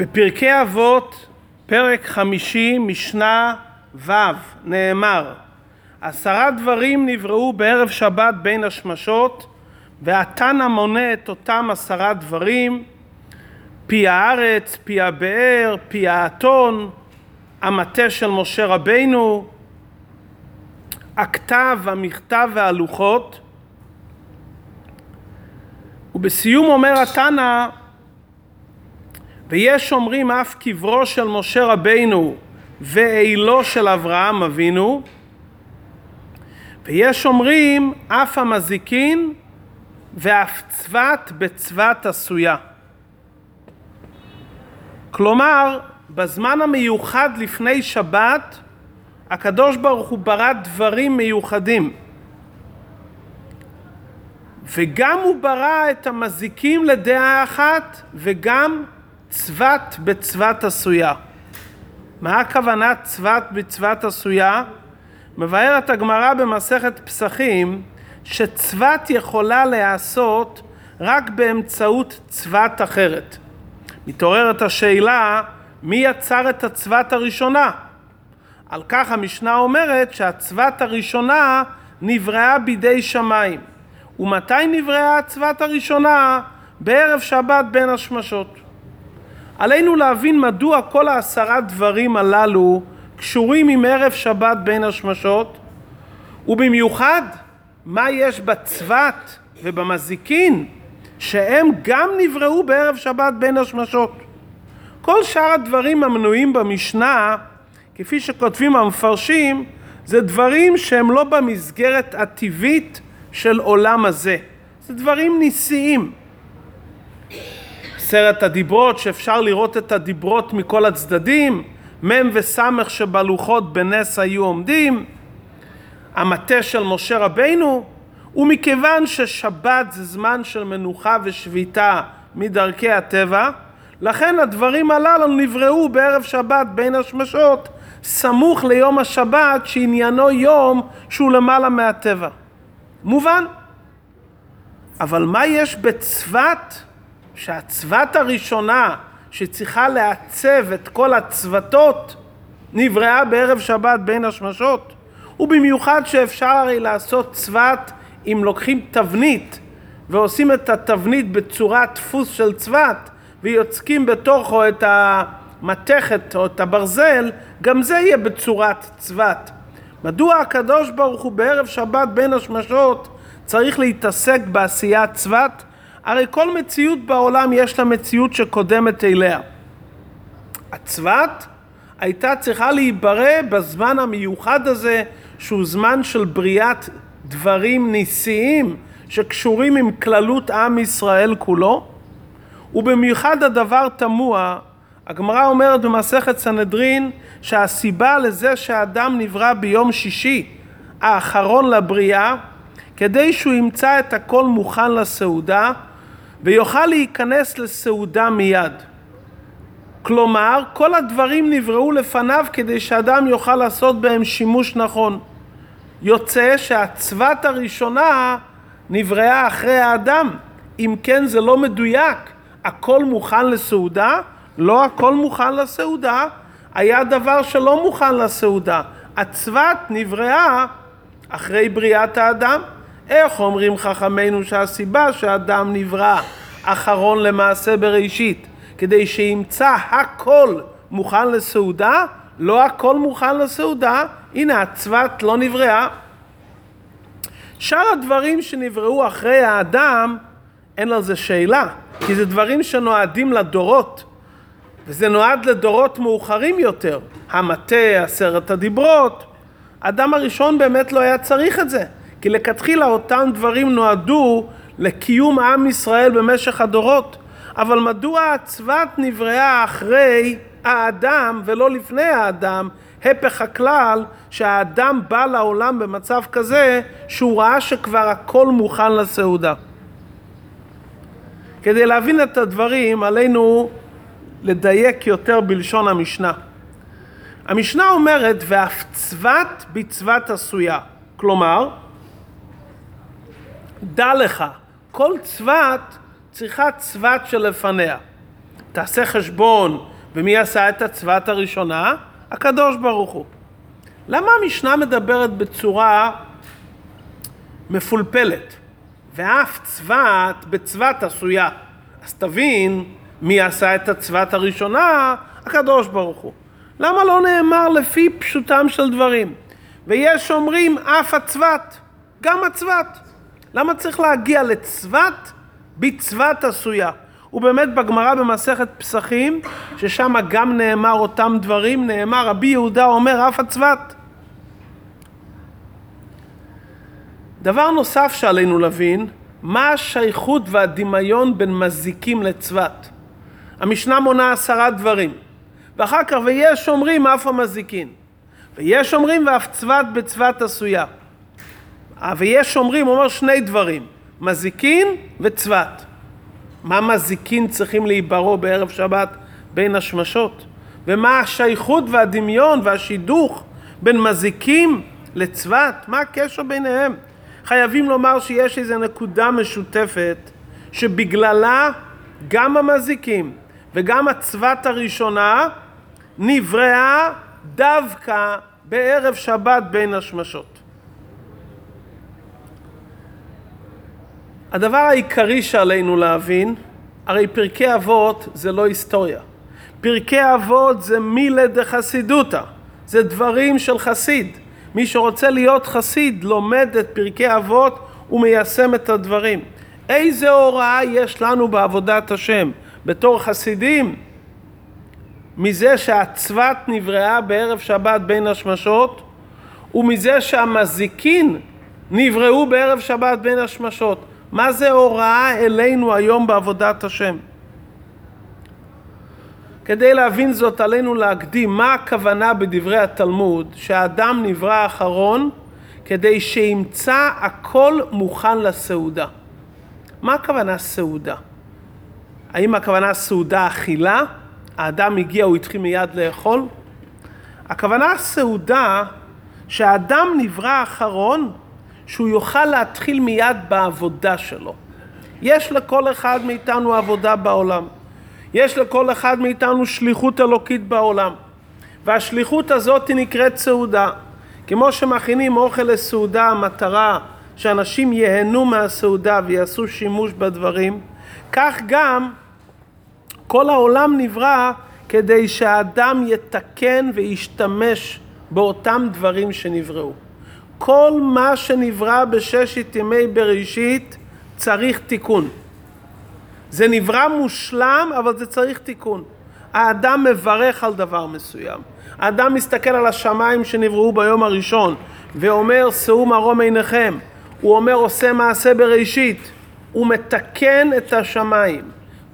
בפרקי אבות, פרק חמישי, משנה ו', נאמר עשרה דברים נבראו בערב שבת בין השמשות והתנא מונה את אותם עשרה דברים פי הארץ, פי הבאר, פי האתון, המטה של משה רבינו, הכתב, המכתב והלוחות. ובסיום אומר התנא ויש אומרים אף קברו של משה רבינו ואילו של אברהם אבינו ויש אומרים אף המזיקין ואף צבת בצבת עשויה. כלומר, בזמן המיוחד לפני שבת, הקדוש ברוך הוא ברא דברים מיוחדים. וגם הוא ברא את המזיקים לדעה אחת, וגם צבת בצבת עשויה. מה הכוונה צבת בצבת עשויה? מבארת הגמרא במסכת פסחים שצבת יכולה להיעשות רק באמצעות צבת אחרת. מתעוררת השאלה מי יצר את הצבת הראשונה? על כך המשנה אומרת שהצבת הראשונה נבראה בידי שמיים. ומתי נבראה הצבת הראשונה? בערב שבת בין השמשות. עלינו להבין מדוע כל העשרה דברים הללו קשורים עם ערב שבת בין השמשות, ובמיוחד מה יש בצבת ובמזיקין שהם גם נבראו בערב שבת בין השמשות. כל שאר הדברים המנויים במשנה, כפי שכותבים המפרשים, זה דברים שהם לא במסגרת הטבעית של עולם הזה. זה דברים ניסיים. עשרת הדיברות, שאפשר לראות את הדיברות מכל הצדדים, מ' וס' שבלוחות בנס היו עומדים, המטה של משה רבינו, ומכיוון ששבת זה זמן של מנוחה ושביתה מדרכי הטבע, לכן הדברים הללו נבראו בערב שבת בין השמשות, סמוך ליום השבת שעניינו יום שהוא למעלה מהטבע. מובן. אבל מה יש בצבת, שהצבת הראשונה שצריכה לעצב את כל הצוותות נבראה בערב שבת בין השמשות? ובמיוחד שאפשר הרי לעשות צבת אם לוקחים תבנית ועושים את התבנית בצורת דפוס של צבת ויוצקים בתוכו את המתכת או את הברזל, גם זה יהיה בצורת צבת. מדוע הקדוש ברוך הוא בערב שבת בין השמשות צריך להתעסק בעשיית צבת? הרי כל מציאות בעולם יש לה מציאות שקודמת אליה. הצבת הייתה צריכה להיברא בזמן המיוחד הזה שהוא זמן של בריאת דברים ניסיים שקשורים עם כללות עם ישראל כולו ובמיוחד הדבר תמוה הגמרא אומרת במסכת סנהדרין שהסיבה לזה שהאדם נברא ביום שישי האחרון לבריאה כדי שהוא ימצא את הכל מוכן לסעודה ויוכל להיכנס לסעודה מיד. כלומר, כל הדברים נבראו לפניו כדי שאדם יוכל לעשות בהם שימוש נכון. יוצא שהצבת הראשונה נבראה אחרי האדם. אם כן זה לא מדויק. הכל מוכן לסעודה? לא הכל מוכן לסעודה. היה דבר שלא מוכן לסעודה. הצבת נבראה אחרי בריאת האדם. איך אומרים חכמינו שהסיבה שהאדם נברא אחרון למעשה בראשית כדי שימצא הכל מוכן לסעודה? לא הכל מוכן לסעודה, הנה הצבת לא נבראה. שאר הדברים שנבראו אחרי האדם, אין על זה שאלה, כי זה דברים שנועדים לדורות, וזה נועד לדורות מאוחרים יותר. המטה, עשרת הדיברות, האדם הראשון באמת לא היה צריך את זה, כי לכתחילה אותם דברים נועדו לקיום עם ישראל במשך הדורות. אבל מדוע הצבת נבראה אחרי האדם ולא לפני האדם, הפך הכלל שהאדם בא לעולם במצב כזה שהוא ראה שכבר הכל מוכן לסעודה. כדי להבין את הדברים עלינו לדייק יותר בלשון המשנה. המשנה אומרת ואף צבת בצבת עשויה, כלומר דע לך כל צבת צריכה צבת שלפניה. תעשה חשבון, ומי עשה את הצבת הראשונה? הקדוש ברוך הוא. למה המשנה מדברת בצורה מפולפלת? ואף צבת בצבת עשויה. אז תבין מי עשה את הצבת הראשונה? הקדוש ברוך הוא. למה לא נאמר לפי פשוטם של דברים? ויש אומרים אף הצבת, גם הצבת. למה צריך להגיע לצבת בצבת עשויה? ובאמת בגמרא במסכת פסחים, ששם גם נאמר אותם דברים, נאמר רבי יהודה אומר אף הצבת. דבר נוסף שעלינו להבין, מה השייכות והדמיון בין מזיקים לצבת? המשנה מונה עשרה דברים, ואחר כך ויש אומרים אף המזיקין, ויש אומרים ואף צבת בצבת עשויה. ויש אומרים, הוא אומר שני דברים, מזיקין וצבת. מה מזיקין צריכים להיברו בערב שבת בין השמשות? ומה השייכות והדמיון והשידוך בין מזיקים לצבת? מה הקשר ביניהם? חייבים לומר שיש איזו נקודה משותפת שבגללה גם המזיקים וגם הצבת הראשונה נבראה דווקא בערב שבת בין השמשות. הדבר העיקרי שעלינו להבין, הרי פרקי אבות זה לא היסטוריה. פרקי אבות זה מילה דחסידותא, זה דברים של חסיד. מי שרוצה להיות חסיד לומד את פרקי אבות ומיישם את הדברים. איזה הוראה יש לנו בעבודת השם בתור חסידים? מזה שהצבת נבראה בערב שבת בין השמשות ומזה שהמזיקין נבראו בערב שבת בין השמשות. מה זה הוראה אלינו היום בעבודת השם? כדי להבין זאת עלינו להקדים מה הכוונה בדברי התלמוד שהאדם נברא אחרון כדי שימצא הכל מוכן לסעודה. מה הכוונה סעודה? האם הכוונה סעודה אכילה? האדם הגיע, הוא התחיל מיד לאכול? הכוונה סעודה שהאדם נברא אחרון שהוא יוכל להתחיל מיד בעבודה שלו. יש לכל אחד מאיתנו עבודה בעולם. יש לכל אחד מאיתנו שליחות אלוקית בעולם. והשליחות הזאת נקראת סעודה. כמו שמכינים אוכל לסעודה, המטרה שאנשים ייהנו מהסעודה ויעשו שימוש בדברים, כך גם כל העולם נברא כדי שהאדם יתקן וישתמש באותם דברים שנבראו. כל מה שנברא בששת ימי בראשית צריך תיקון. זה נברא מושלם, אבל זה צריך תיקון. האדם מברך על דבר מסוים. האדם מסתכל על השמיים שנבראו ביום הראשון ואומר, שאו מרום עיניכם. הוא אומר, עושה מעשה בראשית. הוא מתקן את השמיים.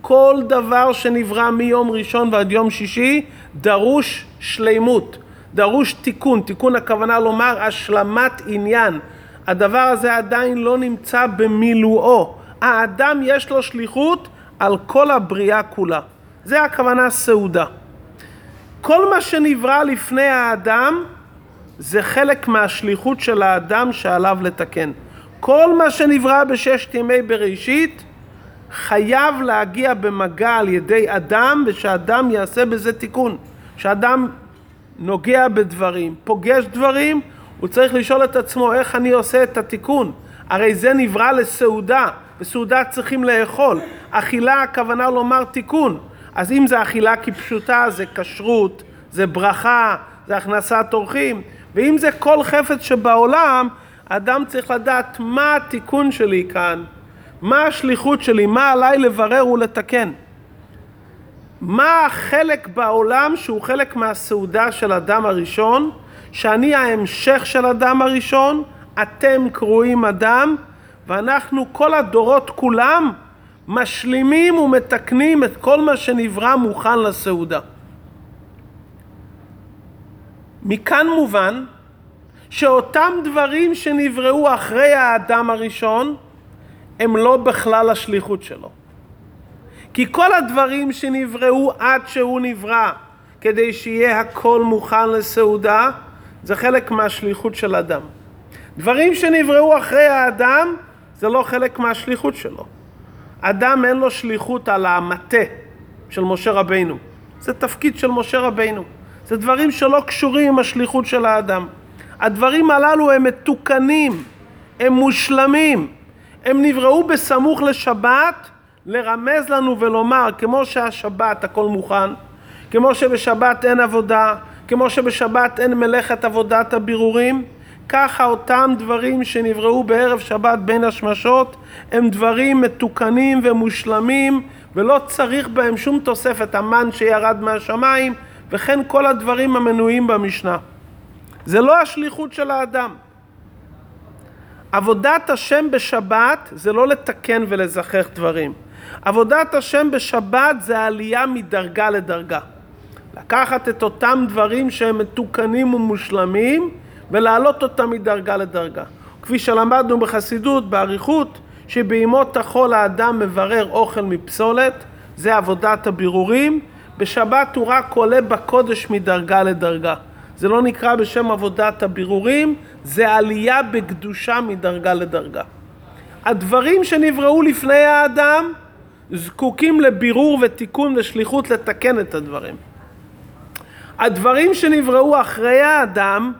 כל דבר שנברא מיום ראשון ועד יום שישי דרוש שלימות. דרוש תיקון, תיקון הכוונה לומר השלמת עניין. הדבר הזה עדיין לא נמצא במילואו. האדם יש לו שליחות על כל הבריאה כולה. זה הכוונה סעודה. כל מה שנברא לפני האדם זה חלק מהשליחות של האדם שעליו לתקן. כל מה שנברא בששת ימי בראשית חייב להגיע במגע על ידי אדם ושאדם יעשה בזה תיקון. שאדם נוגע בדברים, פוגש דברים, הוא צריך לשאול את עצמו איך אני עושה את התיקון. הרי זה נברא לסעודה, וסעודה צריכים לאכול. אכילה הכוונה לומר תיקון. אז אם זה אכילה כפשוטה, זה כשרות, זה ברכה, זה הכנסת אורחים. ואם זה כל חפץ שבעולם, אדם צריך לדעת מה התיקון שלי כאן, מה השליחות שלי, מה עליי לברר ולתקן. מה החלק בעולם שהוא חלק מהסעודה של אדם הראשון, שאני ההמשך של אדם הראשון, אתם קרואים אדם, ואנחנו כל הדורות כולם משלימים ומתקנים את כל מה שנברא מוכן לסעודה. מכאן מובן שאותם דברים שנבראו אחרי האדם הראשון הם לא בכלל השליחות שלו. כי כל הדברים שנבראו עד שהוא נברא, כדי שיהיה הכל מוכן לסעודה, זה חלק מהשליחות של אדם. דברים שנבראו אחרי האדם, זה לא חלק מהשליחות שלו. אדם אין לו שליחות על המטה, של משה רבינו. זה תפקיד של משה רבינו. זה דברים שלא קשורים עם השליחות של האדם. הדברים הללו הם מתוקנים, הם מושלמים, הם נבראו בסמוך לשבת לרמז לנו ולומר, כמו שהשבת הכל מוכן, כמו שבשבת אין עבודה, כמו שבשבת אין מלאכת עבודת הבירורים, ככה אותם דברים שנבראו בערב שבת בין השמשות הם דברים מתוקנים ומושלמים ולא צריך בהם שום תוספת המן שירד מהשמיים וכן כל הדברים המנויים במשנה. זה לא השליחות של האדם. עבודת השם בשבת זה לא לתקן ולזכח דברים. עבודת השם בשבת זה עלייה מדרגה לדרגה. לקחת את אותם דברים שהם מתוקנים ומושלמים ולהעלות אותם מדרגה לדרגה. כפי שלמדנו בחסידות, באריכות, שבימות החול האדם מברר אוכל מפסולת, זה עבודת הבירורים. בשבת הוא רק עולה בקודש מדרגה לדרגה. זה לא נקרא בשם עבודת הבירורים, זה עלייה בקדושה מדרגה לדרגה. הדברים שנבראו לפני האדם זקוקים לבירור ותיקון ושליחות לתקן את הדברים. הדברים שנבראו אחרי האדם,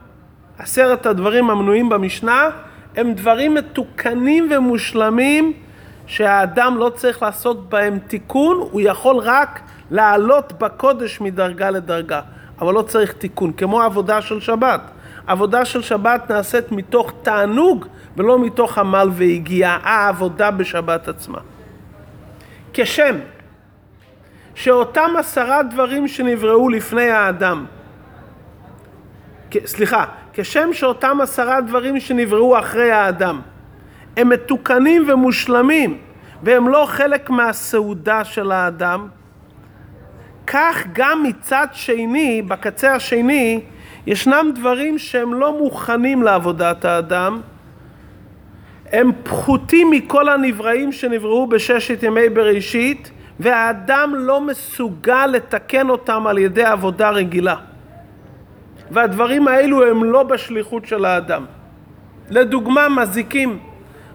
עשרת הדברים המנויים במשנה, הם דברים מתוקנים ומושלמים שהאדם לא צריך לעשות בהם תיקון, הוא יכול רק לעלות בקודש מדרגה לדרגה, אבל לא צריך תיקון, כמו עבודה של שבת. עבודה של שבת נעשית מתוך תענוג ולא מתוך עמל והגיעה, העבודה בשבת עצמה. כשם שאותם עשרה דברים שנבראו לפני האדם, סליחה, כשם שאותם עשרה דברים שנבראו אחרי האדם, הם מתוקנים ומושלמים והם לא חלק מהסעודה של האדם, כך גם מצד שני, בקצה השני, ישנם דברים שהם לא מוכנים לעבודת האדם, הם פחותים מכל הנבראים שנבראו בששת ימי בראשית, והאדם לא מסוגל לתקן אותם על ידי עבודה רגילה. והדברים האלו הם לא בשליחות של האדם. לדוגמה, מזיקים.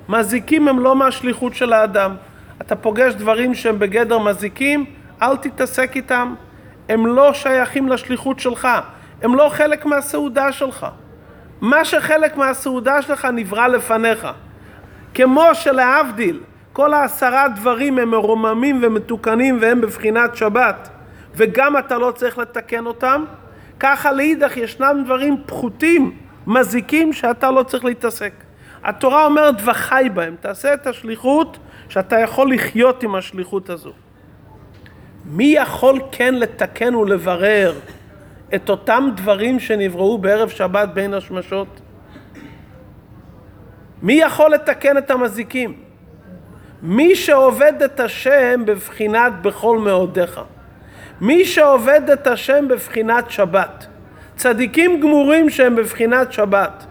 מזיקים הם לא מהשליחות של האדם. אתה פוגש דברים שהם בגדר מזיקים, אל תתעסק איתם. הם לא שייכים לשליחות שלך. הם לא חלק מהסעודה שלך. מה שחלק מהסעודה שלך נברא לפניך. כמו שלהבדיל, כל העשרה דברים הם מרוממים ומתוקנים והם בבחינת שבת, וגם אתה לא צריך לתקן אותם, ככה לאידך ישנם דברים פחותים, מזיקים, שאתה לא צריך להתעסק. התורה אומרת וחי בהם, תעשה את השליחות שאתה יכול לחיות עם השליחות הזו. מי יכול כן לתקן ולברר את אותם דברים שנבראו בערב שבת בין השמשות? מי יכול לתקן את המזיקים? מי שעובד את השם בבחינת בכל מאודיך. מי שעובד את השם בבחינת שבת. צדיקים גמורים שהם בבחינת שבת.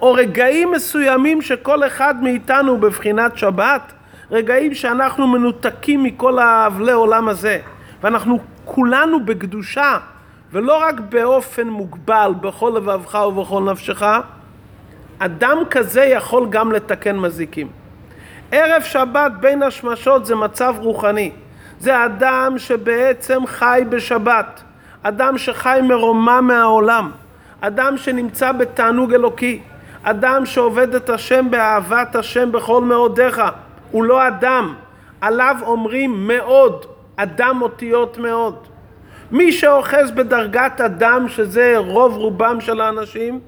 או רגעים מסוימים שכל אחד מאיתנו בבחינת שבת, רגעים שאנחנו מנותקים מכל האבלי עולם הזה, ואנחנו כולנו בקדושה, ולא רק באופן מוגבל, בכל לבבך ובכל נפשך, אדם כזה יכול גם לתקן מזיקים. ערב שבת בין השמשות זה מצב רוחני. זה אדם שבעצם חי בשבת. אדם שחי מרומם מהעולם. אדם שנמצא בתענוג אלוקי. אדם שעובד את השם באהבת השם בכל מאודיך. הוא לא אדם. עליו אומרים מאוד, אדם אותיות מאוד. מי שאוחז בדרגת אדם, שזה רוב רובם של האנשים,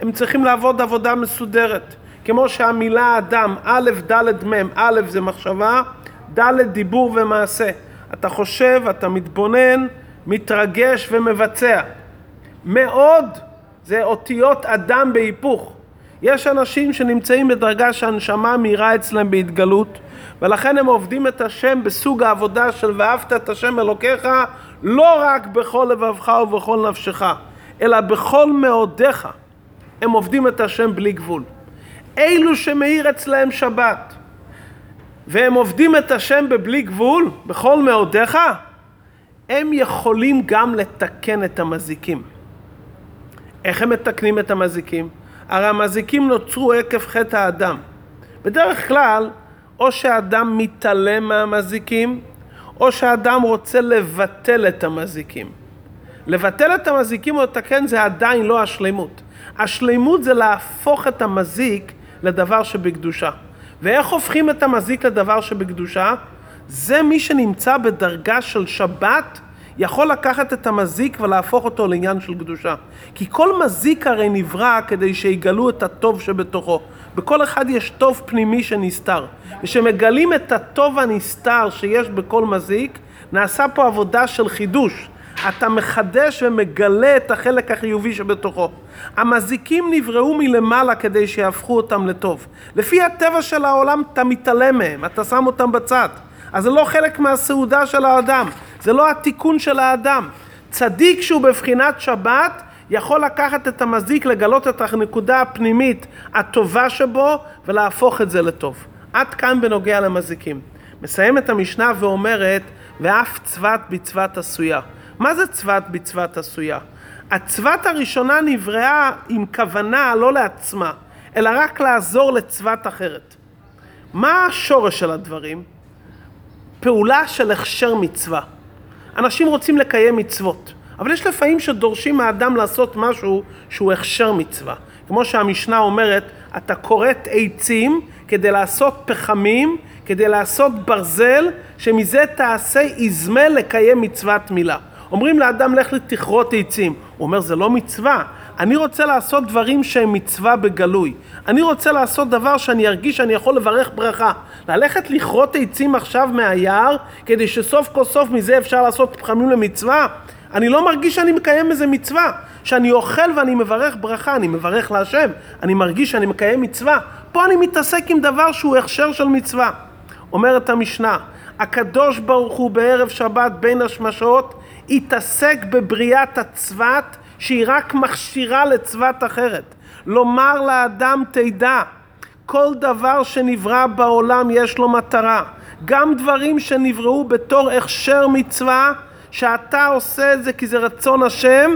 הם צריכים לעבוד עבודה מסודרת. כמו שהמילה אדם, א', ד', מ', א' זה מחשבה, ד' דיבור ומעשה. אתה חושב, אתה מתבונן, מתרגש ומבצע. מאוד זה אותיות אדם בהיפוך. יש אנשים שנמצאים בדרגה שהנשמה מהירה אצלם בהתגלות, ולכן הם עובדים את השם בסוג העבודה של ואהבת את השם אלוקיך לא רק בכל לבבך ובכל נפשך, אלא בכל מאודיך. הם עובדים את השם בלי גבול. אלו שמאיר אצלהם שבת, והם עובדים את השם בבלי גבול, בכל מאודיך, הם יכולים גם לתקן את המזיקים. איך הם מתקנים את המזיקים? הרי המזיקים נוצרו עקב חטא האדם. בדרך כלל, או שהאדם מתעלם מהמזיקים, או שהאדם רוצה לבטל את המזיקים. לבטל את המזיקים או לתקן זה עדיין לא השלמות. השלמות זה להפוך את המזיק לדבר שבקדושה. ואיך הופכים את המזיק לדבר שבקדושה? זה מי שנמצא בדרגה של שבת יכול לקחת את המזיק ולהפוך אותו לעניין של קדושה. כי כל מזיק הרי נברא כדי שיגלו את הטוב שבתוכו. בכל אחד יש טוב פנימי שנסתר. וכשמגלים את הטוב הנסתר שיש בכל מזיק, נעשה פה עבודה של חידוש. אתה מחדש ומגלה את החלק החיובי שבתוכו. המזיקים נבראו מלמעלה כדי שיהפכו אותם לטוב. לפי הטבע של העולם אתה מתעלם מהם, אתה שם אותם בצד. אז זה לא חלק מהסעודה של האדם, זה לא התיקון של האדם. צדיק שהוא בבחינת שבת יכול לקחת את המזיק, לגלות את הנקודה הפנימית הטובה שבו ולהפוך את זה לטוב. עד כאן בנוגע למזיקים. מסיימת המשנה ואומרת, ואף צבת בצבת עשויה. מה זה צבת בצבת עשויה? הצבת הראשונה נבראה עם כוונה לא לעצמה, אלא רק לעזור לצבת אחרת. מה השורש של הדברים? פעולה של הכשר מצווה. אנשים רוצים לקיים מצוות, אבל יש לפעמים שדורשים מהאדם לעשות משהו שהוא הכשר מצווה. כמו שהמשנה אומרת, אתה כורת עצים כדי לעשות פחמים, כדי לעשות ברזל, שמזה תעשה איזמל לקיים מצוות מילה. אומרים לאדם לך תכרות עצים, הוא אומר זה לא מצווה, אני רוצה לעשות דברים שהם מצווה בגלוי, אני רוצה לעשות דבר שאני ארגיש שאני יכול לברך ברכה, ללכת לכרות עצים עכשיו מהיער כדי שסוף כל סוף מזה אפשר לעשות פחמים למצווה, אני לא מרגיש שאני מקיים איזה מצווה, שאני אוכל ואני מברך ברכה, אני מברך להשם, אני מרגיש שאני מקיים מצווה, פה אני מתעסק עם דבר שהוא הכשר של מצווה. אומרת המשנה, הקדוש ברוך הוא בערב שבת בין השמשות התעסק בבריאת הצבת שהיא רק מכשירה לצבת אחרת. לומר לאדם תדע, כל דבר שנברא בעולם יש לו מטרה. גם דברים שנבראו בתור הכשר מצווה, שאתה עושה את זה כי זה רצון השם,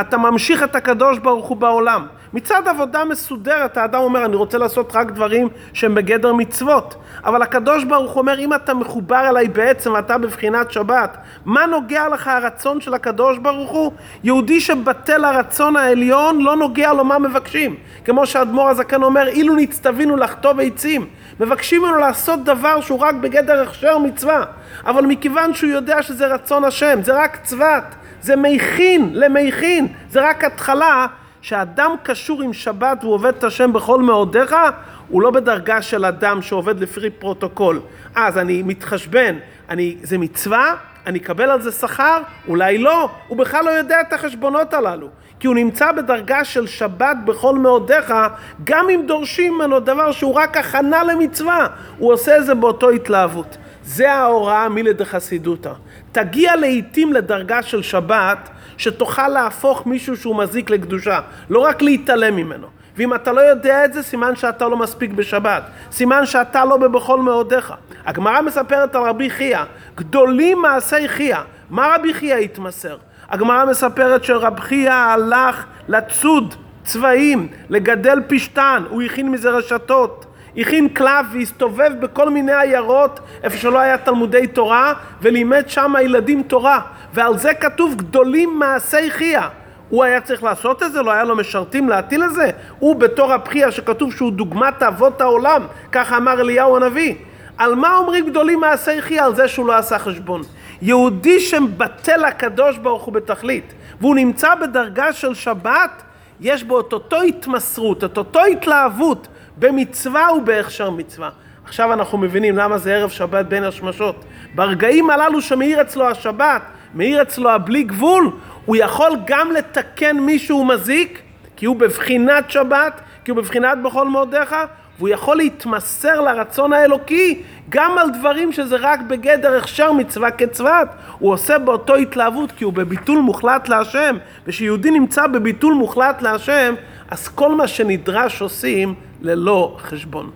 אתה ממשיך את הקדוש ברוך הוא בעולם. מצד עבודה מסודרת האדם אומר אני רוצה לעשות רק דברים שהם בגדר מצוות אבל הקדוש ברוך הוא אומר אם אתה מחובר אליי בעצם ואתה בבחינת שבת מה נוגע לך הרצון של הקדוש ברוך הוא? יהודי שבטל הרצון העליון לא נוגע לו מה מבקשים כמו שאדמו"ר הזקן אומר אילו נצטווינו לחטוב עצים מבקשים ממנו לעשות דבר שהוא רק בגדר הכשר מצווה אבל מכיוון שהוא יודע שזה רצון השם זה רק צבת זה מכין למכין זה רק התחלה שאדם קשור עם שבת והוא עובד את השם בכל מאודיך, הוא לא בדרגה של אדם שעובד לפי פרוטוקול. אז אני מתחשבן, אני, זה מצווה, אני אקבל על זה שכר? אולי לא, הוא בכלל לא יודע את החשבונות הללו. כי הוא נמצא בדרגה של שבת בכל מאודיך, גם אם דורשים ממנו דבר שהוא רק הכנה למצווה, הוא עושה את זה באותו התלהבות. זה ההוראה מלדחסידותא. תגיע לעיתים לדרגה של שבת, שתוכל להפוך מישהו שהוא מזיק לקדושה, לא רק להתעלם ממנו. ואם אתה לא יודע את זה, סימן שאתה לא מספיק בשבת. סימן שאתה לא בבכל מאודיך. הגמרא מספרת על רבי חייא, גדולים מעשי חייא. מה רבי חייא התמסר? הגמרא מספרת שרבי חייא הלך לצוד צבעים, לגדל פשתן, הוא הכין מזה רשתות. הכין קלף והסתובב בכל מיני עיירות איפה שלא היה תלמודי תורה ולימד שם הילדים תורה ועל זה כתוב גדולים מעשי חייא הוא היה צריך לעשות את זה? לא היה לו משרתים להטיל את זה? הוא בתור הבחייה שכתוב שהוא דוגמת אבות העולם ככה אמר אליהו הנביא על מה אומרים גדולים מעשי חייא? על זה שהוא לא עשה חשבון יהודי שבטל הקדוש ברוך הוא בתכלית והוא נמצא בדרגה של שבת יש בו את אותו התמסרות, את אותו התלהבות במצווה ובהכשר מצווה. עכשיו אנחנו מבינים למה זה ערב שבת בין השמשות. ברגעים הללו שמאיר אצלו השבת, מאיר אצלו הבלי גבול, הוא יכול גם לתקן מישהו מזיק, כי הוא בבחינת שבת, כי הוא בבחינת בכל מאודיך, והוא יכול להתמסר לרצון האלוקי גם על דברים שזה רק בגדר הכשר מצווה כצוות. הוא עושה באותו התלהבות כי הוא בביטול מוחלט להשם, וכשיהודי נמצא בביטול מוחלט להשם, אז כל מה שנדרש עושים ללא חשבון.